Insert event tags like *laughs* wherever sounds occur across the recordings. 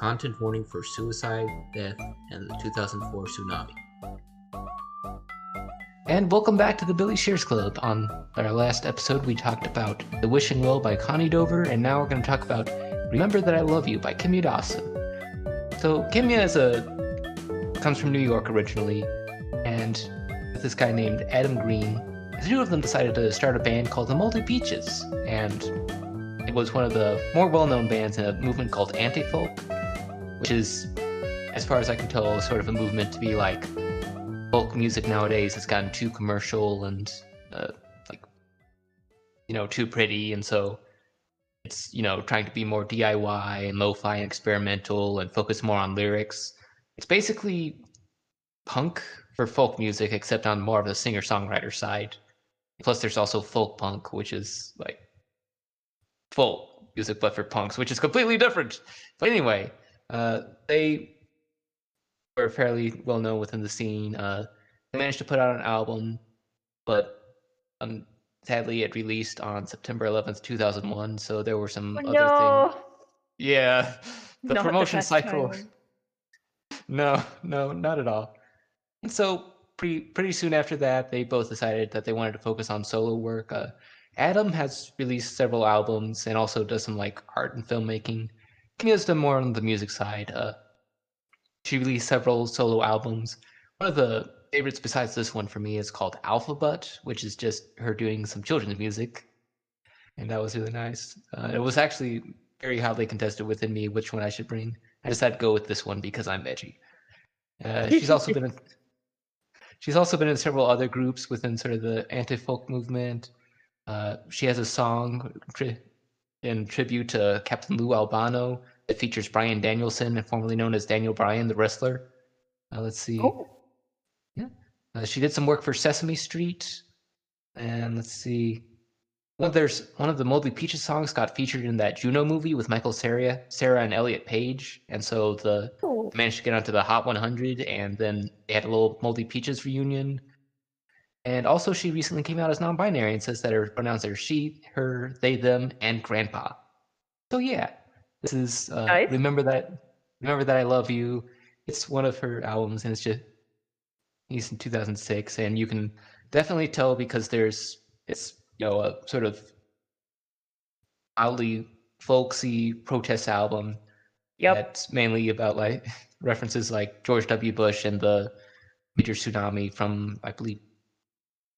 content warning for suicide, death, and the 2004 tsunami. And welcome back to the Billy Shears Club. On our last episode, we talked about The Wishing Well by Connie Dover, and now we're going to talk about Remember That I Love You by Kimya Dawson. So, Kimya is a comes from New York originally, and this guy named Adam Green, the two of them decided to start a band called the Moldy Peaches, and it was one of the more well-known bands in a movement called anti-folk, which is, as far as I can tell, sort of a movement to be like folk music nowadays has gotten too commercial and uh, like you know too pretty. And so it's you know trying to be more diy and lo-fi and experimental and focus more on lyrics. It's basically punk for folk music except on more of the singer songwriter side. Plus there's also folk punk which is like folk music but for punks which is completely different. But anyway uh, they were fairly well known within the scene. Uh, they managed to put out an album, but um, sadly it released on September 11th, 2001. So there were some Oh, other no. things. Yeah, *laughs* the Not promotion best cycle. *laughs* No, no, not at all. And so pretty pretty soon after that, they both decided that they wanted to focus on solo work. Uh, Adam has released several albums and also does some like art and filmmaking. Kimya's done more on the music side. Uh, she released several solo albums. One of the favorites besides this one for me is called Alphabet, which is just her doing some children's music, and that was really nice. Uh, it was actually very highly contested within me which one I should bring. I decided to go with this one because I'm edgy. Uh, she's also been in, she's also been in several other groups within sort of the anti-folk movement. Uh, she has a song in tribute to Captain Lou Albano It features Bryan Danielson, formerly known as Daniel Bryan, the wrestler. Uh, let's see. Oh, Uh, she did some work for Sesame Street, and let's see. Well, there's one of the Moldy Peaches songs got featured in that Juno movie with Michael Cera, Cera and Elliot Page, and so the cool. they managed to get onto the Hot 100, and then they had a little Moldy Peaches reunion. And also, she recently came out as non-binary and says that her pronouns are she, her, they, them, and grandpa. So yeah, this is uh, Nice. remember that, remember that I love you. It's one of her albums, and it's just he's in 2006, and you can definitely tell because there's it's you know a sort of mildly folksy protest album Yep. that's mainly about like *laughs* references like George W. Bush and the major tsunami from I believe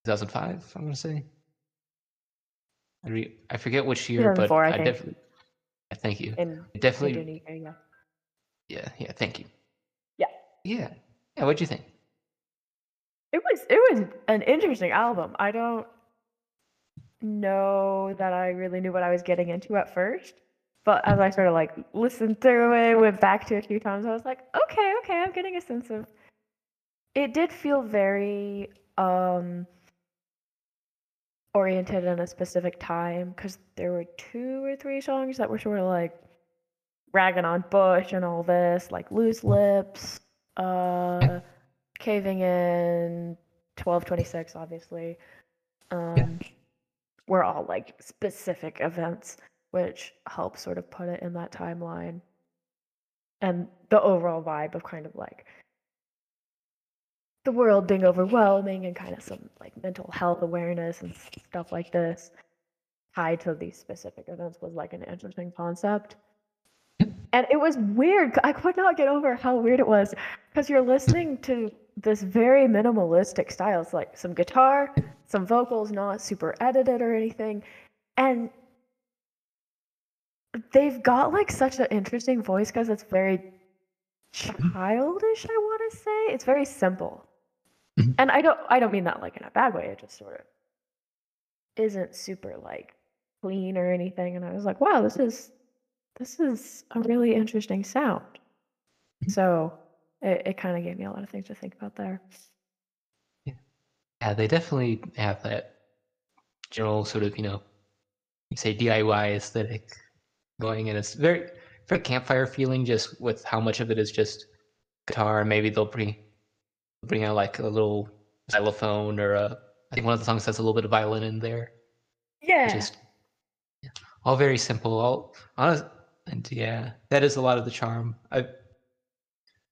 2005. I'm gonna say. I re- I forget which year, but I I, think. definitely. yeah, Thank you. In It definitely. Yeah. Yeah. Yeah. Thank you. Yeah. Yeah. Yeah. What'd you think? It was it was an interesting album. I don't know that I really knew what I was getting into at first, but as I sort of like listened through it, went back to it a few times, I was like, okay, okay, I'm getting a sense of. It did feel very um oriented in a specific time because there were two or three songs that were sort of like ragging on Bush and all this, like Loose Lips, uh, Caving In, 1226, obviously. Um, were all like specific events, which helps sort of put it in that timeline. And the overall vibe of kind of like the world being overwhelming and kind of some like mental health awareness and stuff like this tied to these specific events was like an interesting concept. And it was weird. I could not get over how weird it was because you're listening to this very minimalistic style. It's like some guitar, some vocals, not super edited or anything. And they've got like such an interesting voice because it's very childish, I want to say. It's very simple. Mhm. And I don't I don't mean that like in a bad way. It just sort of isn't super like clean or anything. And I was like, wow, this is this is a really interesting sound. So it, it kind of gave me a lot of things to think about there. Yeah, they definitely have that general sort of, you know, you say DIY aesthetic going, and it's very, very campfire feeling, just with how much of it is just guitar. and Maybe they'll bring bring out like a little xylophone, or a, I think one of the songs has a little bit of violin in there. Yeah. Just yeah, all very simple. All honest, and yeah, that is a lot of the charm. I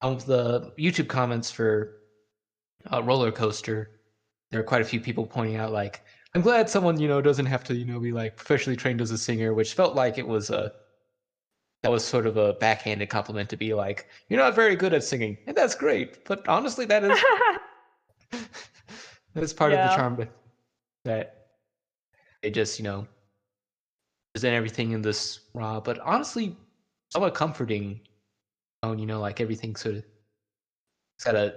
on the YouTube comments for uh, roller coaster, there are quite a few people pointing out like, I'm glad someone you know doesn't have to you know be like professionally trained as a singer, which felt like it was a that was sort of a backhanded compliment to be like, you're not very good at singing, and that's great. But honestly, that is *laughs* that is part of the charm that- that they just you know present everything in this raw, but honestly, somewhat comforting tone. You know, like everything sort of it's got a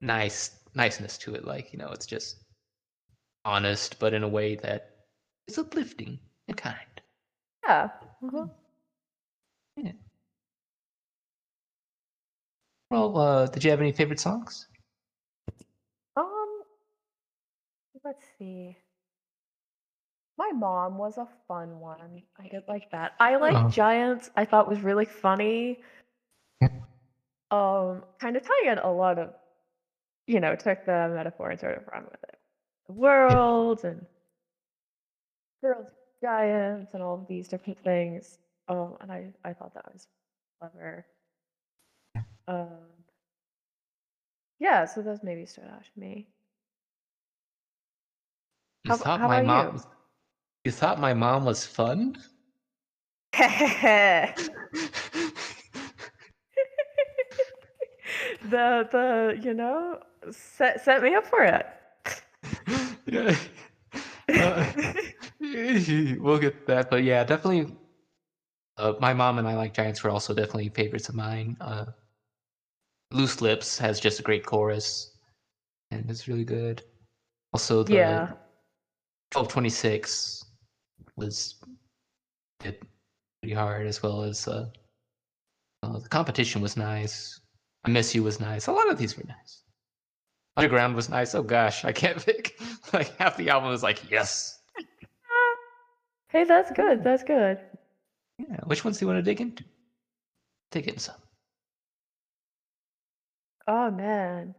nice niceness to it. Like you know, it's just honest, but in a way that is uplifting and kind. yeah. Mm-hmm. Mhm. Well, uh, did you have any favorite songs? Um, let's see. My mom was a fun one. I did like that. I like Oh. Giants. I thought was really funny. Um, kind of tying in a lot of, you know, took the metaphor and sort of run with it. The world and girls, giants, and all of these different things. Um, and I, I thought that was clever. Um, yeah, so those maybe stood out to me. You How- thought how my mom. you? Was, you thought my mom was fun? *laughs* *laughs* the the you know set set me up for it. *laughs* yeah. Uh, we'll get that, but yeah, definitely. Uh, my mom and I like Giants were also definitely favorites of mine. Uh, Loose Lips has just a great chorus, and it's really good. Also, the yeah. 1226 was hit pretty hard, as well as uh, uh, the competition was nice. I Miss You was nice. A lot of these were nice. Underground was nice. Oh gosh, I can't *laughs* pick. like half the album was like yes. Hey, that's good. That's good. Yeah. Which ones do you want to dig into? Dig in some. Oh man.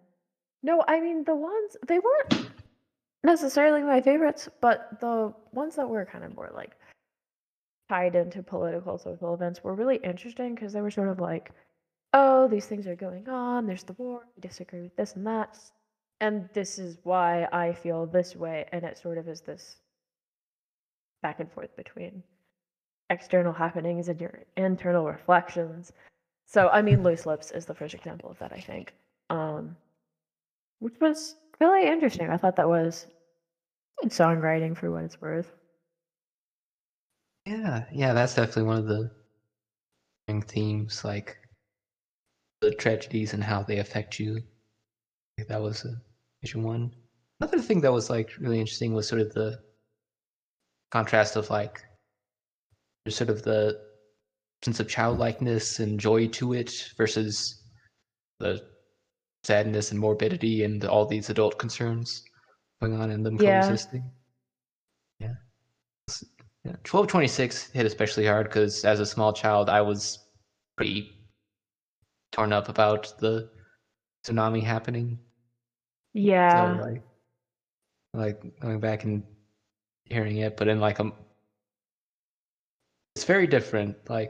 No, I mean the ones they weren't necessarily my favorites, but the ones that were kind of more like tied into political social events were really interesting because they were sort of like, oh, these things are going on, there's the war, I disagree with this and that, and this is why I feel this way, and it sort of is this back and forth between external happenings and your internal reflections. So, I mean, *laughs* Loose Lips is the first example of that, I think. Um, which was really interesting. I thought that was good songwriting for what it's worth. Yeah, yeah, that's definitely one of the themes, like the tragedies and how they affect you. That was a major one. Another thing that was like really interesting was sort of the contrast of like there's sort of the sense of childlikeness and joy to it versus the sadness and morbidity and all these adult concerns going on in them Yeah. coexisting. Yeah. Yeah. 1226 hit especially hard because as a small child, I was pretty torn up about the tsunami happening. Yeah. So like, like going back and hearing it, but in like a, it's very different. Like,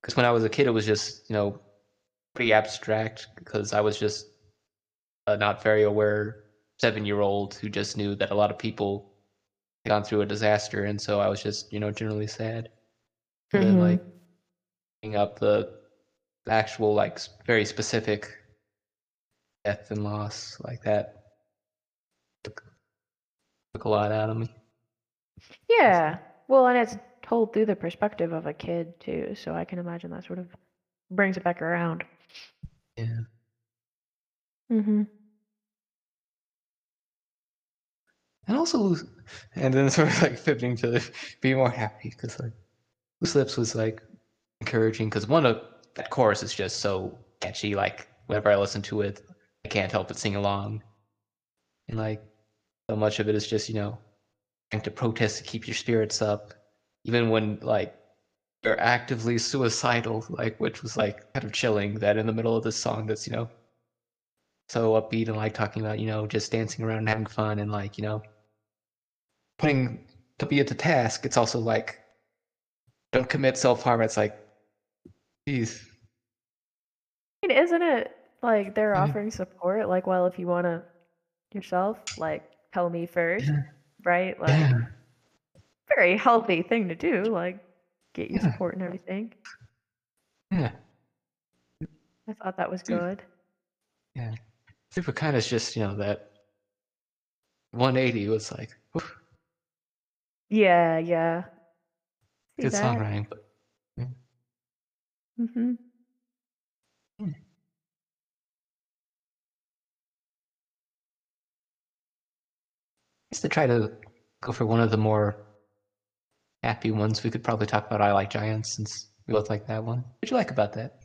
because when I was a kid, it was just you know pretty abstract because I was just a not very aware seven year old who just knew that a lot of people had gone through a disaster, and so I was just you know generally sad. And then Mhm. like picking up the, the actual like very specific death and loss like that took, took a lot out of me. Yeah. Well, and it's told through the perspective of a kid too, so I can imagine that sort of brings it back around. Yeah. Mm-hmm. And also, and then *laughs* sort of like flipping to be more happy because like Loose Lips was like encouraging because one of that chorus is just so catchy. Like whenever I listen to it, I can't help but sing along. And like so much of it is just you know trying to protest to keep your spirits up, even when like they're actively suicidal. Like which was like kind of chilling that in the middle of this song that's you know so upbeat and like talking about you know just dancing around and having fun and like you know putting to be at the task it's also like don't commit self harm. It's like, geez. I mean, isn't it like they're Yeah. offering support? Like, well, if you want to yourself, like, tell me first, Yeah. right? Like, Yeah. Very healthy thing to do. Like, get you Yeah. support and everything. Yeah. I thought that was good. Yeah. Super kind is just, you know, that 180 was like, Yeah, yeah. See good that? songwriting, but Mm-hmm. just to try to go for one of the more happy ones, we could probably talk about I Like Giants since we both like that one. What'd you like about that?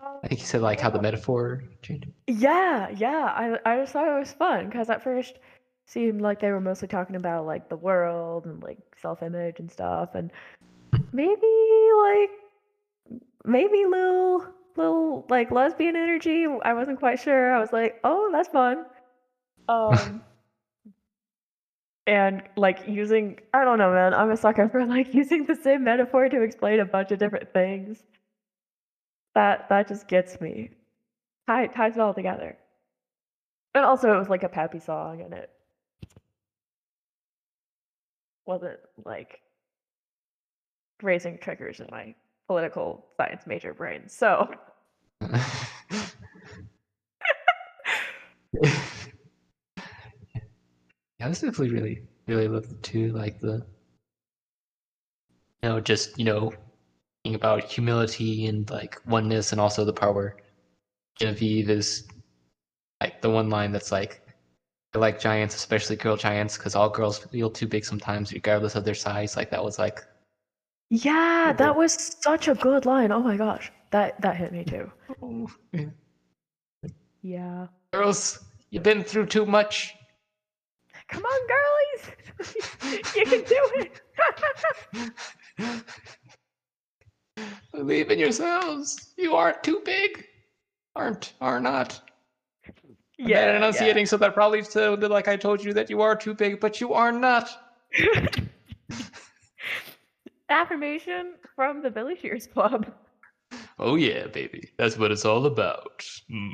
I think you said like how the metaphor changed. Yeah, yeah. I I just thought it was fun because at first seemed like they were mostly talking about like the world and like self-image and stuff, and *laughs* maybe like maybe little little like lesbian energy. I wasn't quite sure. I was like, oh, that's fun. *laughs* Um. And like using, I don't know, man. I'm a sucker for like *laughs* using the same metaphor to explain a bunch of different things. That that just gets me. Tie, ties it all together. And also, it was like a peppy song, and it wasn't like raising triggers in my political science major brain. So, *laughs* *laughs* yeah, this definitely really, really loved to like the, you know, just you know, thinking about humility and like oneness, and also the part where Genevieve is like the one line that's like, I like giants, especially girl giants, because all girls feel too big sometimes, regardless of their size. Like that was like, yeah, that was such a good line. Oh my gosh, that that hit me too. *laughs* oh, yeah. Yeah. girls, you've been through too much. Come on, girlies, *laughs* you can do it. *laughs* Believe in yourselves. You aren't too big. Aren't are not. Yeah, I'm at enunciating, so that probably sounded like I told you that you are too big, but you are not. *laughs* Affirmation from the Billy Shears Club. Oh yeah, baby. That's what it's all about. Hmm.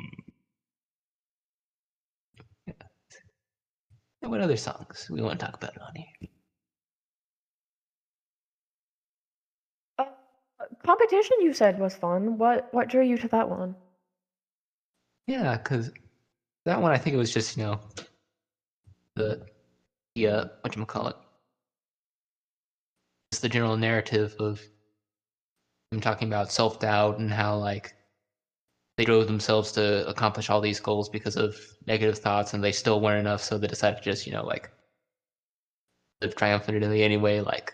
And what other songs we want to talk about on here? Uh, competition you said was fun. What what drew you to that one? Yeah, because that one I think it was just you know the the uh, what you call it, just the general narrative of them talking about self doubt and how like they drove themselves to accomplish all these goals because of negative thoughts and they still weren't enough, so they decided to just you know like live triumphantly anyway. Like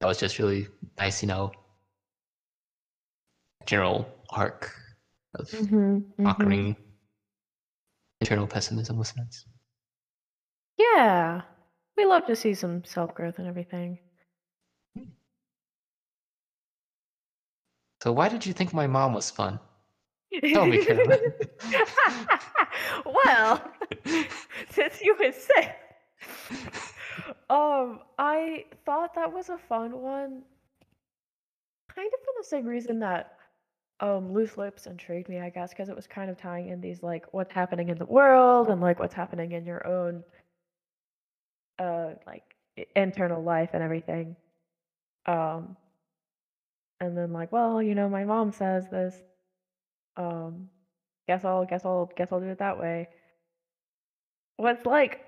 that was just really nice, you know, general arc of Mm-hmm, conquering internal pessimism was nice. Yeah, we love to see some self growth and everything. So why did you think my mom was fun? Tell me, *laughs* well, *laughs* since you insist, um, I thought that was a fun one, kind of for the same reason that um loose lips intrigued me, I guess, because it was kind of tying in these like what's happening in the world and like what's happening in your own uh like internal life and everything. Um, and then like, well, you know, my mom says this. Um, guess I'll guess I'll guess I'll do it that way. What's like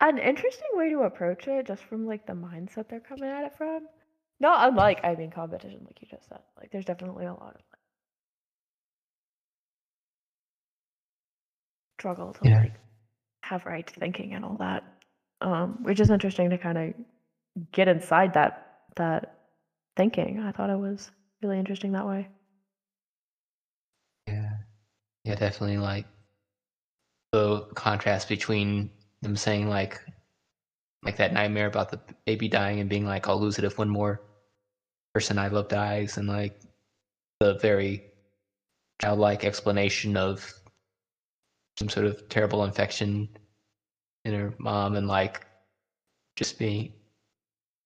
an interesting way to approach it, just from like the mindset they're coming at it from. Not unlike, I mean, competition, like you just said. Like, there's definitely a lot of like, struggle to Yeah. like have right thinking and all that. Um, which is interesting to kind of get inside that that thinking. I thought it was really interesting that way. Yeah. Definitely like the contrast between them saying like like that nightmare about the baby dying and being like I'll lose it if one more person I love dies and like the very childlike explanation of some sort of terrible infection in her mom and like just being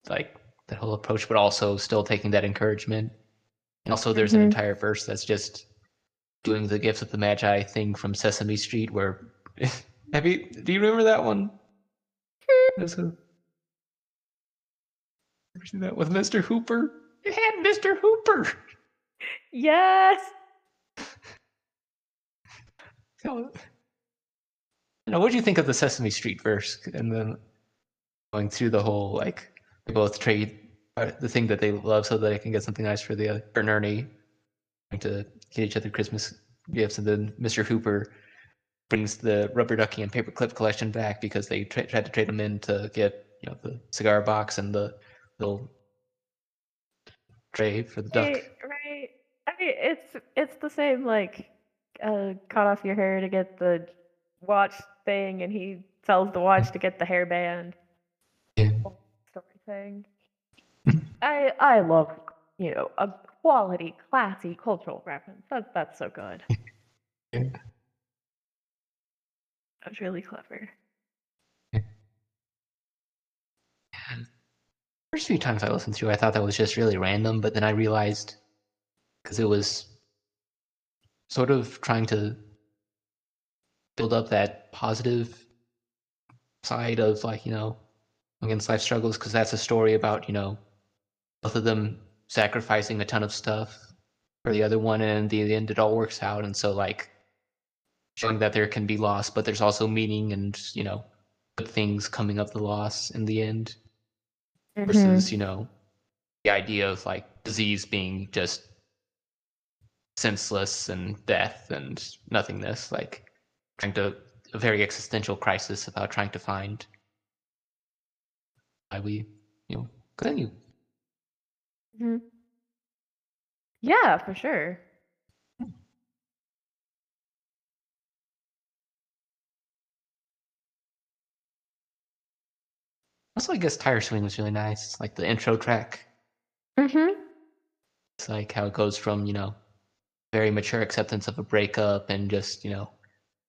like that whole approach, but also still taking that encouragement. And also, there's an Mhm. entire verse that's just doing the gifts of the Magi thing from Sesame Street, where *laughs* have you do you remember that one? There's a- Ever seen that with Mr. Hooper? It had Mr. Hooper. Yes. *laughs* So, now, what do you think of the Sesame Street verse? And then going through the whole like they both trade uh, the thing that they love so that they can get something nice for the other, or an Ernie to get each other Christmas gifts, and then Mr. Hooper brings the rubber ducky and paperclip collection back because they tra- tried to trade them in to get you know the cigar box and the little tray for the duck. Right, right. I mean, it's it's the same like uh, cut off your hair to get the watch thing, and he sells the watch to get the hairband. Yeah. Story thing. I I love you know a quality, classy cultural reference. That that's so good. *laughs* Yeah. That was really clever. Yeah. First few times I listened to, it, I thought that was just really random, but then I realized because it was sort of trying to build up that positive side of like you know against life struggles because that's a story about you know both of them sacrificing a ton of stuff for the other one and in the end it all works out. And so like showing that there can be loss but there's also meaning and you know good things coming of the loss in the end versus mm-hmm. you know the idea of like disease being just senseless and death and nothingness like trying to a very existential crisis about trying to find why we you know continue Mhm. Yeah, for sure. also i guess tire swing was really nice It's like the intro track Mm-hmm. it's like how it goes from you know very mature acceptance of a breakup and just you know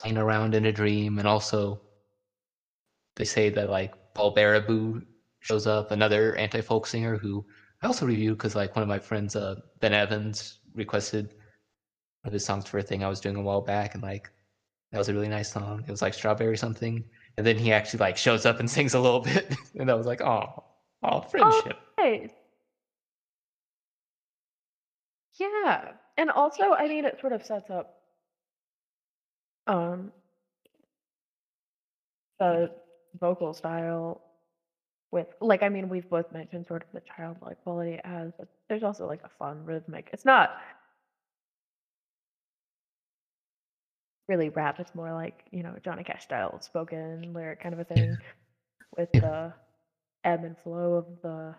playing around in a dream and also they say that like paul baribeau shows up another anti-folk singer who i also reviewed because like one of my friends uh ben evans requested one of his songs for a thing i was doing a while back and like that was a really nice song it was like strawberry something and then he actually like shows up and *laughs* sings a little bit and i was like oh oh friendship. Yeah. And also, I mean, it sort of sets up um the vocal style with like I mean, we've both mentioned sort of the childlike quality it has, but there's also like a fun rhythmic. It's not really rap, it's more like, you know, Johnny Cash style spoken lyric kind of a thing with the ebb and flow of the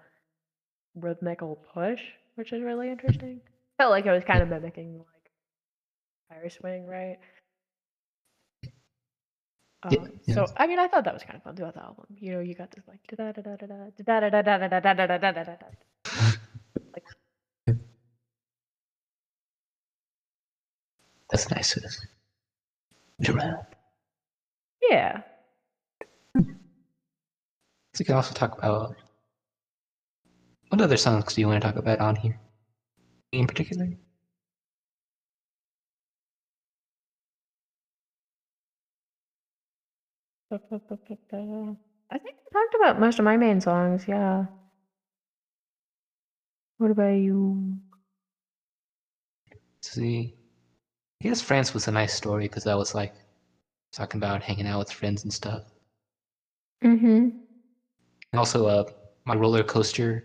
rhythmical push, which is really interesting. Felt like it was kind of mimicking like tire swing, right? Um, yeah. So I mean, I thought that was kind of fun throughout the album. You know, you got this like da da da da da da da da da da da da da da da that's nice of to rap Yeah. So we can also talk about what other songs do you want to talk about on here? In particular? I think I talked about most of my main songs. Yeah. What about you? See, I guess France was a nice story because I was like talking about hanging out with friends and stuff. Mm-hmm. And also, uh, my roller coaster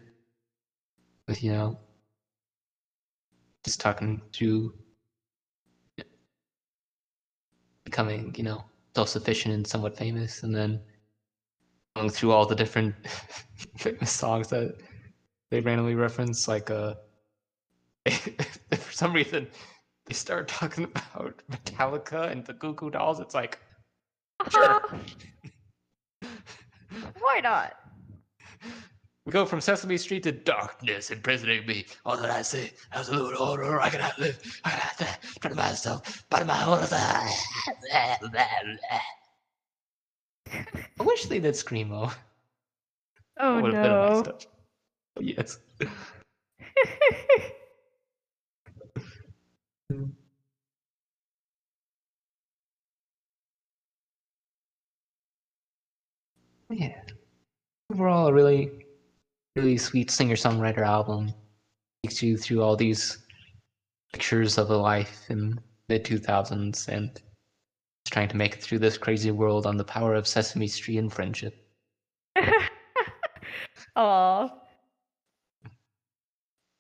with you know, just talking through becoming you know self-sufficient and somewhat famous, and then going through all the different *laughs* famous songs that they randomly reference, like uh, *laughs* for some reason they start talking about Metallica and the Goo Goo Dolls. It's like, sure. *laughs* Why not? We go from Sesame Street to darkness imprisoning me. All that I see, absolute horror. I cannot live. I cannot try to myself, but my own. *laughs* I wish they did screamo. Oh That would've been a nice no. touch. yes. *laughs* Yeah. Overall, really, really sweet singer songwriter album. Takes you through all these pictures of a life in the 2000s and trying to make it through this crazy world on the power of Sesame Street and friendship. *laughs* Aw.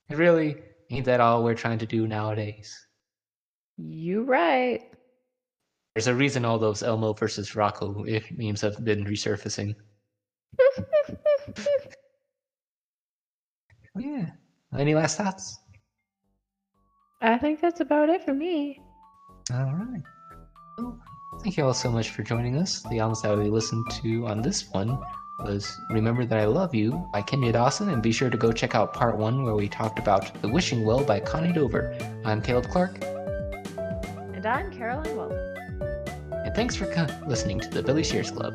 It really ain't that all we're trying to do nowadays. You right. There's a reason all those Elmo versus Rocco memes have been resurfacing. *laughs* Yeah. Any last thoughts? I think that's about it for me. All right. Well, thank you all so much for joining us. The albums that we listened to on this one was Remember That I Love You by Kimya Dawson, and be sure to go check out part one where we talked about The Wishing Well by Connie Dover. I'm Caleb Clark, And I'm Caroline Weldon. and thanks for co- listening to the Billy Shears Club.